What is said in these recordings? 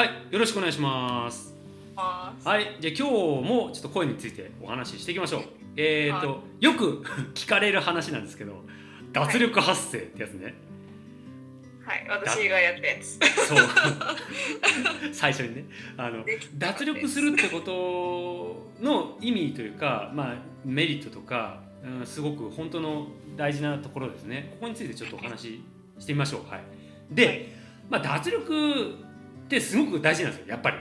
はいよろしくお願いします。はいじゃあ今日もちょっと声についてお話ししていきましょう。えっ、と、はよく聞かれる話なんですけど脱力発声ってやつね、はい、私がやったやつ。そう。最初にね。あの脱力するってことの意味というか、まあ、メリットとか、うん、すごく本当の大事なところですね。ここについてちょっとお話ししてみましょう。はい。で、まあ、脱力ってすごく大事なんですよやっぱり。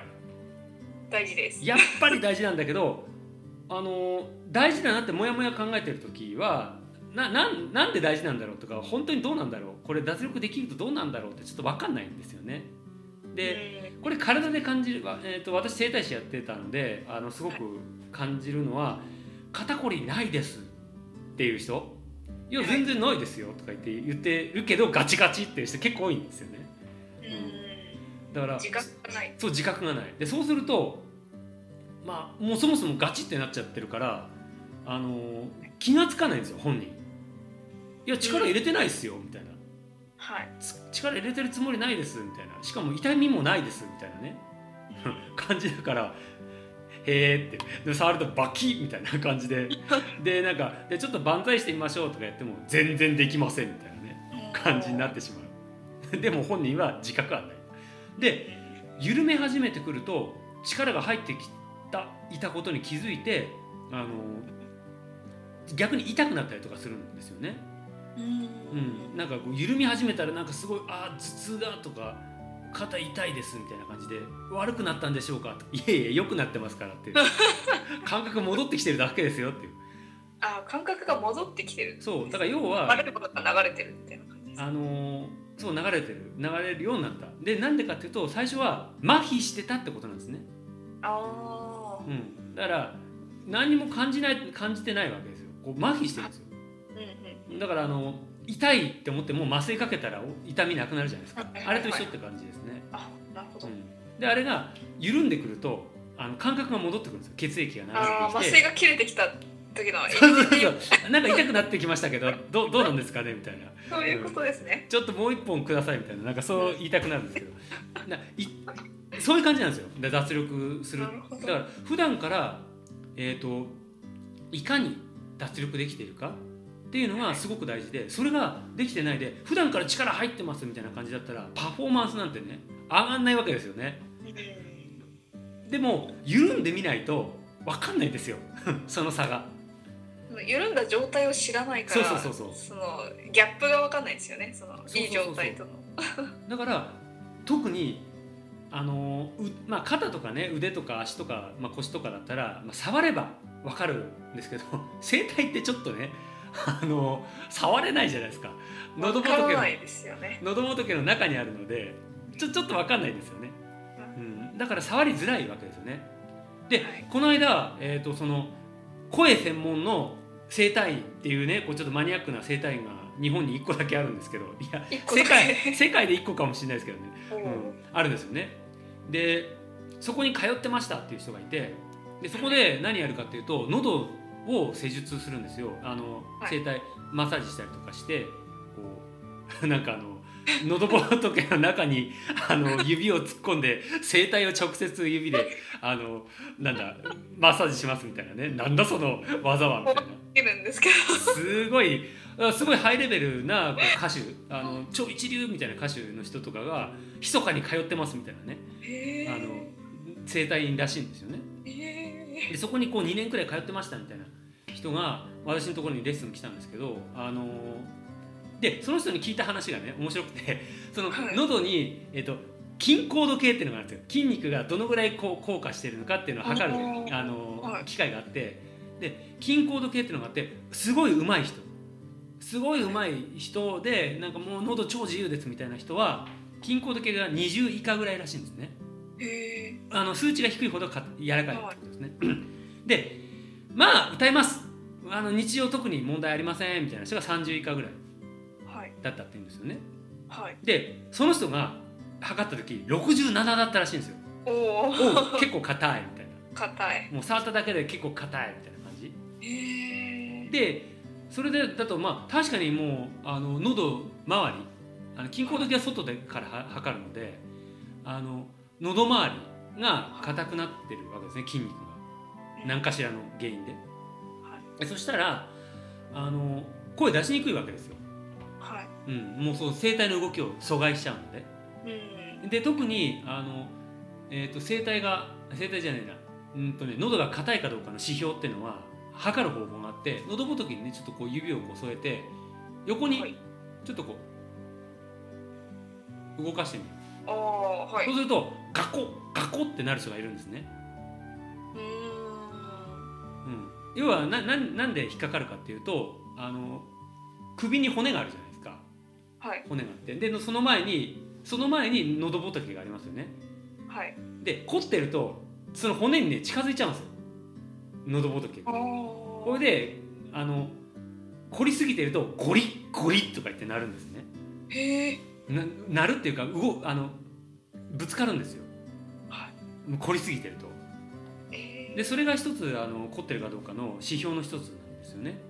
大事です。やっぱり大事なんだけどあの大事だなってモヤモヤ考えてる時はななんなんで大事なんだろうとか本当にどうなんだろうこれ脱力できるとどうなんだろうってちょっと分かんないんですよね。で、うん。これ体で感じる、えー、と私整体師やってたのであのすごく感じるのは「肩こりないです」っていう人「いやはい。全然ないですよ」とか言って言ってるけどガチガチっていう人結構多いんですよねだからうん自覚がない。そう自覚がない。でそうするとまあもうそもそもガチってなっちゃってるからあの気がつかないんですよ本人。いや力入れてないっすよみたいな。はい。つ力入れてるつもりないですみたいな。しかも痛みもないですみたいなね。感じだから「へーって。で触るとバキッみたいな感じで。でなんかでちょっと万歳してみましょうとかやっても全然できませんみたいなね。感じになってしまう。でも本人は自覚はないで緩め始めてくると力が入ってきたいたことに気づいてあの逆に痛くなったりとかするんですよねうん。うん、なんかこう緩み始めたらなんかすごい「あー頭痛が」とか「肩痛いです」みたいな感じで「悪くなったんでしょうか?」と「いえいえ良くなってますから」っていう 感覚戻ってきてるだけですよっていうあ、感覚が戻ってきてる。そうだから要は悪いことが流れてるみたいな感じです。あのーそう流れてる。流れるようになった。でなんでかっていうと最初は麻痺してたってことなんですね、あうん、だから何にも感じない感じてないわけですよ。こう麻痺してるんですよ。あ。うんうん。だからあの痛いって思っても麻酔かけたら痛みなくなるじゃないですか。はいはいあれと一緒って感じですね。あ、なるほど。うん。であれが緩んでくるとあの感覚が戻ってくるんですよ。血液がああ、流れてきて。麻酔が切れてきた時の。なんか痛くなってきましたけどどうどうなんですかね？みたいな。そういうことですね。ちょっともう一本くださいみたいな。なんかそう言いたくなるんですけど。ないそういう感じなんですよ。で脱力する。だから普段から、えー、といかに脱力できているかっていうのがすごく大事でそれができてないで普段から力入ってますみたいな感じだったらパフォーマンスなんてね上がんないわけですよね。でも緩んでみないと分かんないんですよ。その差が。その緩んだ状態を知らないから、そうそうそうそのギャップが分かんないですよね。そのいい状態との。だから特にあのう、まあ、肩とかね腕とか足とか、まあ、腰とかだったら、まあ、触れば分かるんですけど 声帯ってちょっとねあの触れないじゃないですか。喉仏のね。喉仏の中にあるのでちょちょっと分かんないですよね、うん、だから触りづらいわけですよね。で、はい。この間、えー、とその声専門の声帯員っていうねこうちょっとマニアックな声帯員が日本に1個だけあるんですけどいや世け。界世界で1個かもしれないですけどね。うん、あるんですよね。でそこに通ってましたっていう人がいてでそこで何やるかっていうと喉を施術するんですよ。あのはい。声帯マッサージしたりとかしてこう なんかあの喉仏の中にあの指を突っ込んで声帯を直接指であのなんだマッサージしますみたいなね。なんだその技はみたいな。いるんですけど。すごいあすごいハイレベルなこう歌手。あの超一流みたいな歌手の人とかが密かに通ってますみたいなね。あの整体院らしいんですよね。へでそこにこう2年くらい通ってましたみたいな人が私のところにレッスン来たんですけどあのでその人に聞いた話がね面白くて そのはい。喉に、えっと筋高度計っていうのがあるんですよ。筋肉がどのぐらいこう硬化してるのかっていうのを測るあの、はい。機械があって。で筋高度計っていうのがあってすごい上手い人。すごい上手い人でなんかもう喉超自由ですみたいな人は筋高度計が20以下ぐらいらしいんですね。あの数値が低いほどか柔らかいってことですね。でまあ歌います。あの日常特に問題ありませんみたいな人が30以下ぐらいだったって言うんですよね。はい。でその人が測った時67だったらしいんですよ。おおお。結構硬いみたい硬い。なもう触っただけで結構硬いみたいな感じ。へえ。でそれでだとまあ確かにもうあの喉周りあの筋高度計は外でからは測るのであの喉周りが硬くなってるわけですね筋肉が。何かしらの原因で。はい。そしたらあの声出しにくいわけですうん、もうそう声帯の動きを阻害しちゃうのでうん。で特にあの、えー、と声帯が声帯じゃないな。うんとね喉が硬いかどうかの指標っていうのは測る方法があって喉仏にねちょっとこう指をこう添えて横にはい。ちょっとこう動かしてみる、はい。そうするとガコガコってなる人がいるんですね、うーん。うん、要はなななんで引っかかるかっていうとあの首に骨があるじゃないですかはい骨があって。でその前にその前に喉仏がありますよね。はい。で凝ってるとその骨にね近づいちゃうんですよ。喉仏これであの凝りすぎてるとゴリッゴリッとか言ってなるんですね。へえななるっていうか動あのぶつかるんですよ。はい。凝りすぎてると。えでそれが一つあの凝ってるかどうかの指標の一つなんですよね。はい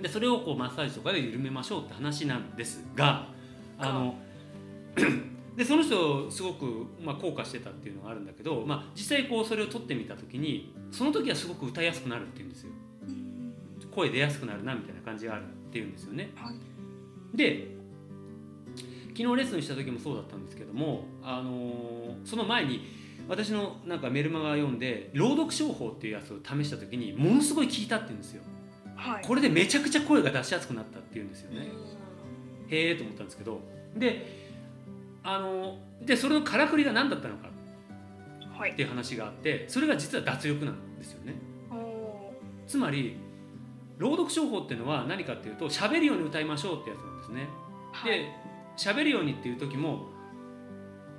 でそれをこうマッサージとかで緩めましょうって話なんですがあのでその人すごく、まあ、効果してたっていうのがあるんだけど、まあ、実際こうそれを取ってみた時にその時はすごく歌いやすくなるっていうんですよ。うん。声出やすくなるなみたいな感じがあるっていうんですよね。はい。で昨日レッスンした時もそうだったんですけども、あのーその前に私のなんかメルマガ読んで朗読商法っていうやつを試した時にものすごい効いたって言うんですよはい。これでめちゃくちゃ声が出しやすくなったっていうんですようん。ねへえと思ったんですけど。であのでそれのからくりが何だったのか。はい。っていう話があってそれが実は脱力なんですよね。つまり朗読商法っていうのは何かっていうと喋るように歌いましょうってやつなんですね。はい。で喋るようにっていう時も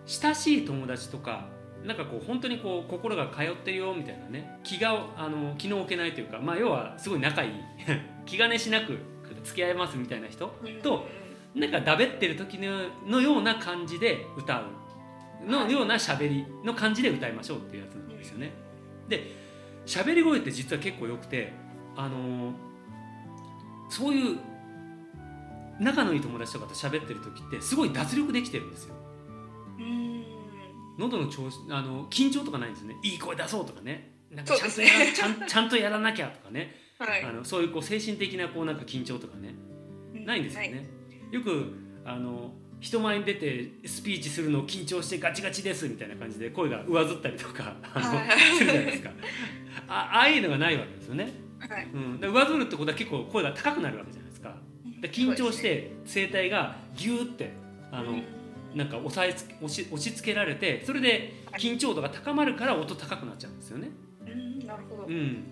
親しい友達とかなんかこう本当にこう心が通ってるよみたいなね気があの気の置けないというかまあ要はすごい仲いい。気兼ねしなく付き合えますみたいな人となんかだべってる時ののような感じで歌う。のような喋りの感じで歌いましょうっていうやつなんですよね。で喋り声って実は結構よくてあのーそういう仲のいい友達とかと喋ってる時ってすごい脱力できてるんですよ。うん喉の調子あの緊張とかないんですよね。いい声出そうとかね。なんかちゃんとやらちゃん ちゃんとやらなきゃとかね。はい。あのそういうこう精神的なこうなんか緊張とかね。ないんですよね。よくあの人前に出てスピーチするの緊張してガチガチですみたいな感じで声が上ずったりとかあのはい。するじゃないですか。あ ああいうのがないわけですよね、はい。うん、で上ずるってことは結構声が高くなるわけじゃないですか。で緊張して声帯がギューってあの、なんか押さえつけ押し押し付けられてそれで緊張度が高まるから音高くなっちゃうんですよね。うんなるほど。うん。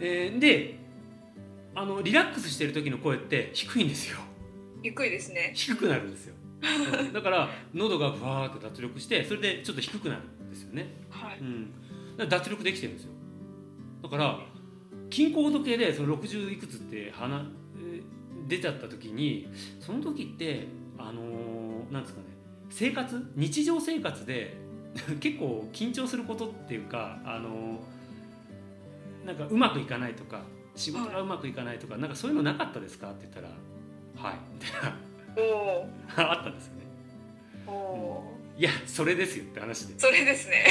えーであのリラックスしてる時の声って低いんですよ。低いですね。低くなるんですよ、う。んだから喉がふわーっと脱力してそれでちょっと低くなるんですよね、はい。うん、脱力できてるんですよ。だから均衡時計でその60いくつって出ちゃった時にその時ってあのーなんですかね。生活？日常生活で 結構緊張することっていうかあのーなんかうまくいかないとか仕事がうまくいかないとか、なんかそういうのなかったですか？って言ったら「はい」みたいな。あったんですよね。おー。いやそれですよって話で。それですね。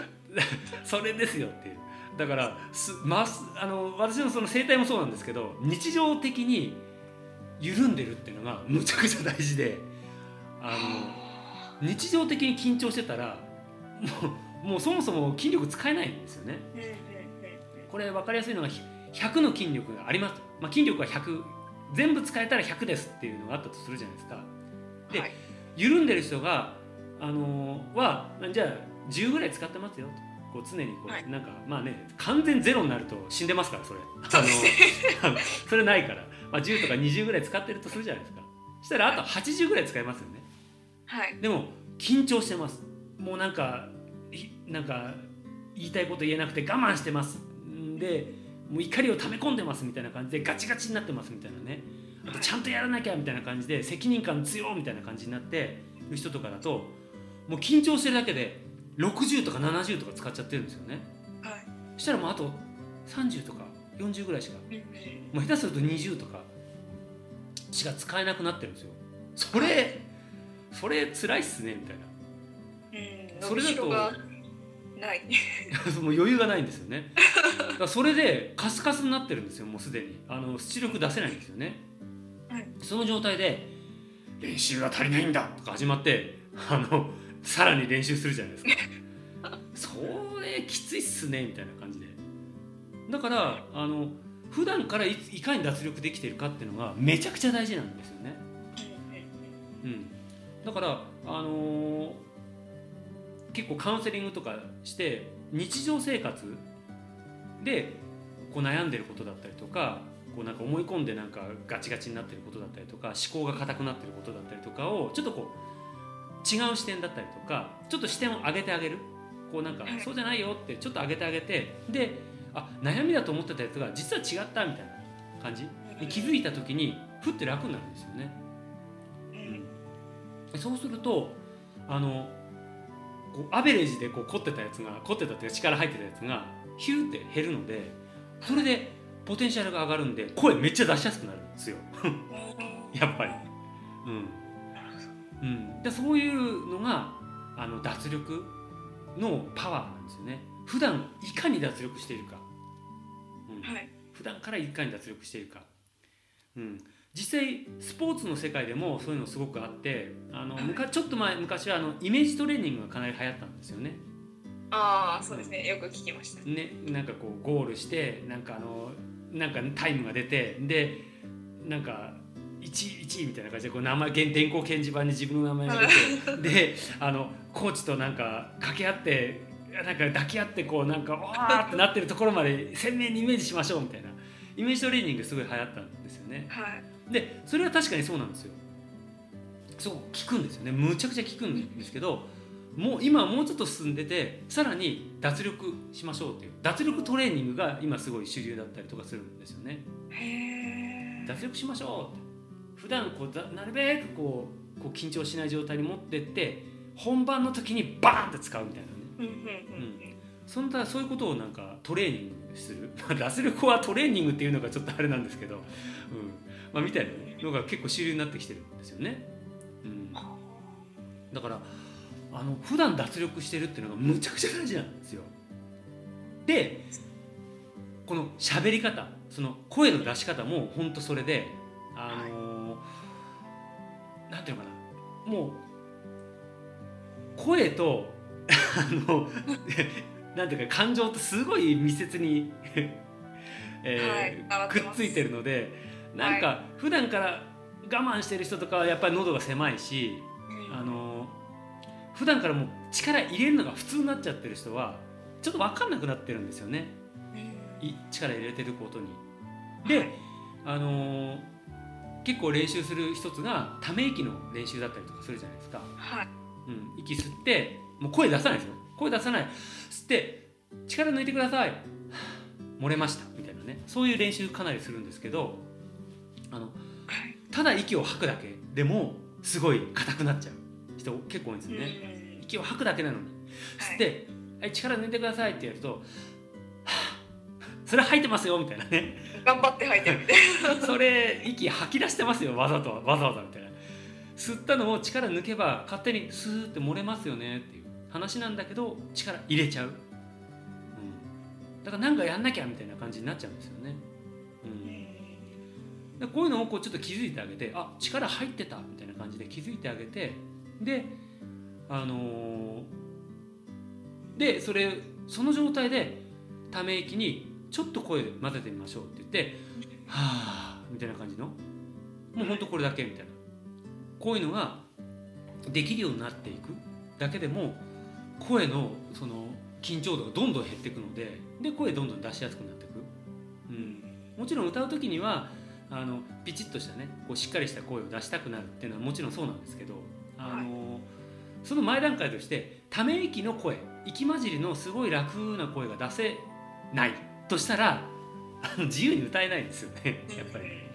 それですよっていう。だからす、ます、あの私のその生態もそうなんですけど日常的に緩んでるっていうのがむちゃくちゃ大事であの日常的に緊張してたらもうもうそもそも筋力使えないんですよね。これ分かりやすいのがひ100の筋力があります、まあ、筋力は100全部使えたら100ですっていうのがあったとするじゃないですか。ではい。緩んでる人が、あのーはじゃあ10ぐらい使ってますよとこう常にこう、はい。なんかまあね完全ゼロになると死んでますからそれ。そね。あの それないから、まあ、10とか20ぐらい使ってるとするじゃないですか。そしたらあと80ぐらい使えますよね。はい。でも緊張してます。もうなんかいなんか言いたいこと言えなくて我慢してます。んでもう怒りを溜め込んでます。みたいな感じでガチガチになってますみたいなね。あとちゃんとやらなきゃみたいな感じで責任感強みたいな感じになってる人とかだともう緊張してるだけで60とか70とか使っちゃってるんですよね。はい。そしたらもうあと30とか40ぐらいしか。もう下手すると20とかしか使えなくなってるんですよ。それそれ辛いっすねみたいうん。それだとない。な もう余裕がないんですよね。だからそれでカスカスになってるんですよもうすでに。あの出力出せないんですよね、はい。その状態で練習が足りないんだとか始まってあのさらに練習するじゃないですか。それきついっすねみたいな感じで。だからあの普段からいいかに脱力できてるかっていうのがめちゃくちゃ大事なんですよね。うん、だから、あのー結構カウンセリングとかして日常生活でこう悩んでることだったりとかこうなんか思い込んでなんかガチガチになってることだったりとか思考が硬くなってることだったりとかをちょっとこう違う視点だったりとかちょっと視点を上げてあげる。こうなんかはい。そうじゃないよってちょっと上げてあげてであ悩みだと思ってたやつが実は違ったみたいな感じ？で気づいた時にふって楽になるんですよね。うん。そうするとあのこうアベレージでこう凝ってたやつが凝ってたっていうか力入ってたやつがヒューって減るのでそれでポテンシャルが上がるんで声めっちゃ出しやすくなるんですよ。やっぱり。うんうん、でそういうのがあの脱力のパワーなんですよね。普段いかに脱力しているか、うん。はい。普段からいかに脱力しているか、うん、実際スポーツの世界でもそういうのすごくあってあのはい。ちょっと前昔はあのイメージトレーニングがかなり流行ったんですよね。ああそうですね。よく聞きました。ねなんかこうゴールしてなんかあのなんかタイムが出てでなんか1位1位みたいな感じでこう名前電光掲示板に自分の名前が出て であのコーチとなんか掛け合ってなんか抱き合ってこうなんかわーってなってるところまで鮮明にイメージしましょうみたいなイメージトレーニングすごい流行ったんですよね。はいでそれは確かにそうなんですよ。そう効くんですよねむちゃくちゃ効くんですけどもう今はもうちょっと進んでてさらに脱力しましょうっていう脱力トレーニングが今すごい主流だったりとかするんですよね。へえ脱力しましょうって普段こうだなるべくこうこう緊張しない状態に持ってって本番の時にバーンって使うみたいなね。うんうんうんそんなそういうことをなんかトレーニングする？まあ脱力はトレーニングっていうのがちょっとあれなんですけど、うん。まあ、みたいなのが結構主流になってきてるんですよね。うん、だからあの普段脱力してるっていうのがむちゃくちゃ大事なんですよ。でこの喋り方その声の出し方も本当それでもう声とあのなんていうか感情とすごい密接に、えーはいくっついてるのでなんか普段から我慢してる人とかはやっぱり喉が狭いし、あの普段からもう力入れるのが普通になっちゃってる人はちょっと分かんなくなってるんですよね。い力入れてることに。で、あの結構練習する一つがため息の練習だったりとかするじゃないですか。はい。うん、息吸ってもう声出さないですよ。声出さない。吸って力抜いてください。漏れましたみたいなね。そういう練習かなりするんですけどあのはい。ただ息を吐くだけでもすごい硬くなっちゃう。人結構多いんですよね、息を吐くだけなのに。吸って、はい、力抜いてくださいってやるとそれ吐いてますよみたいなね。頑張って吐いてるみたい それ息吐き出してますよわざとわざわざみたいな。吸ったのを力抜けば勝手にスーって漏れますよねっていう話なんだけど力入れちゃう、うん、だからなんかやんなきゃみたいな感じになっちゃうんですよね、うん、でこういうのをこうちょっと気づいてあげてあ力入ってたみたいな感じで気づいてあげてであのーでそれその状態でため息にちょっと声混ぜてみましょうって言ってはあみたいな感じの。もうほんとこれだけみたいな。こういうのができるようになっていく。だけでも声のその緊張度がどんどん減っていくのでで声どんどん出しやすくなっていく、うん、もちろん歌う時にはあのピチッとしたねこうしっかりした声を出したくなるっていうのはもちろんそうなんですけどあの、その前段階としてため息の声息混じりのすごい楽な声が出せないとしたらあの自由に歌えないんですよね。やっぱり。ね。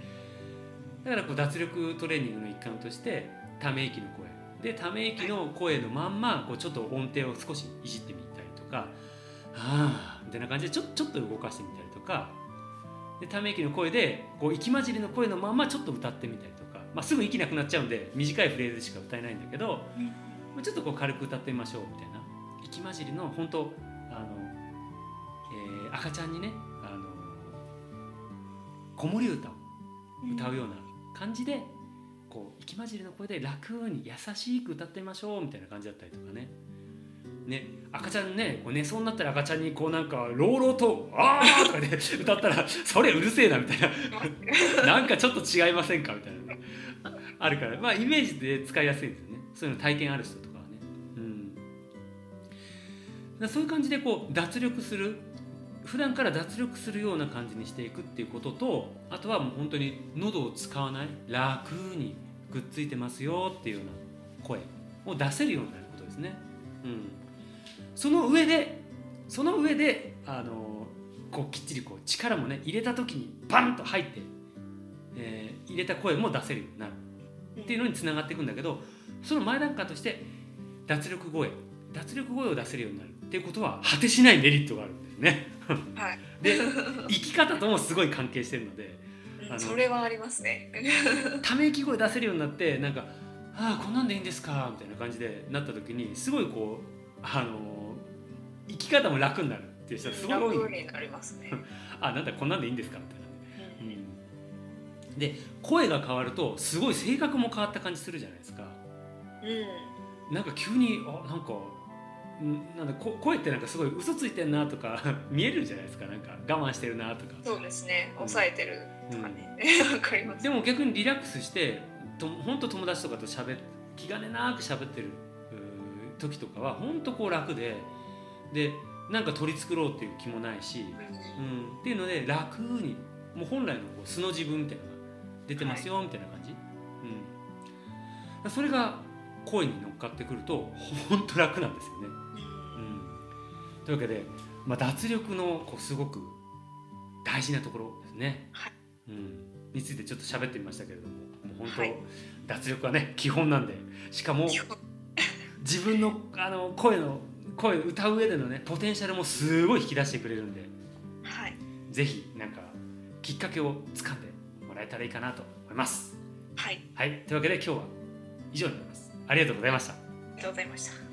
だからこう脱力トレーニングの一環としてため息の声。でため息の声のまんまこうちょっと音程を少しいじってみたりとか「はあ」みたいな感じでちょちょっと動かしてみたりとか。でため息の声でこう息混じりの声のまんまちょっと歌ってみたりとか。まあ、すぐ息なくなっちゃうんで短いフレーズしか歌えないんだけど、ちょっとこう軽く歌ってみましょうみたいな。息混じりの本当ー赤ちゃんにねあの子守歌を歌うような感じでこう息混じりの声で楽に優しく歌ってみましょうみたいな感じだったりとかね。ね、赤ちゃんねこう寝そうになったら赤ちゃんにこうなんか朗々と「あー」とかで歌ったら「それうるせえな」みたいな。なんかちょっと違いませんかみたいな。ねあるから。まあイメージで使いやすいですよね。そういうの体験ある人とかはね。うん。そういう感じでこう脱力する普段から脱力するような感じにしていくっていうこととあとはもう本当に喉を使わない楽にくっついてますよっていうような声を出せるようになることですね。うん、その上でその上であのこうきっちりこう力もね入れた時にバンと入って、えー入れた声も出せるようになる。っていうのにつながっていくんだけどその前段階として脱力声脱力声を出せるようになるっていうことは果てしないメリットがあるんです。ね。はい。で生き方ともすごい関係してるのでそれはありますね。ため息声出せるようになってなんか「ああこんなんでいいんですか」みたいな感じでなった時にすごいこうあの生き方も楽になるっていう人すごい多い。楽になりますね。あなんだこんなんでいいんですか？みたいな。うん。で声が変わるとすごい性格も変わった感じするじゃないですか。うん。なんか急にあなんかんなんだこ声ってなんかすごい嘘ついてんなとか 見えるじゃないですか。なんか我慢してるなとか。そうですね。抑えてるとかね。わかります。でも逆にリラックスしてと本当友達とかと喋っ気兼ねなく喋ってる時とかは本当こう楽ででなんか取り繕うっていう気もないし、うん、っていうので楽にもう本来のこう素の自分みたいなのが出てますよみたいな感じ、うん、それが声に乗っかってくると本当楽なんですよね。うん、というわけで、まあ、脱力のこうすごく大事なところですね、はい。うん、についてちょっと喋ってみましたけれどももう本当、はい。脱力はね基本なんでしかも 自分のあの声の声を歌う上でのねポテンシャルもすごい引き出してくれるんではい。ぜひなんかきっかけをつかんでもらえたらいいかなと思います。はい。はい、というわけで今日は以上になります。ありがとうございました。ありがとうございました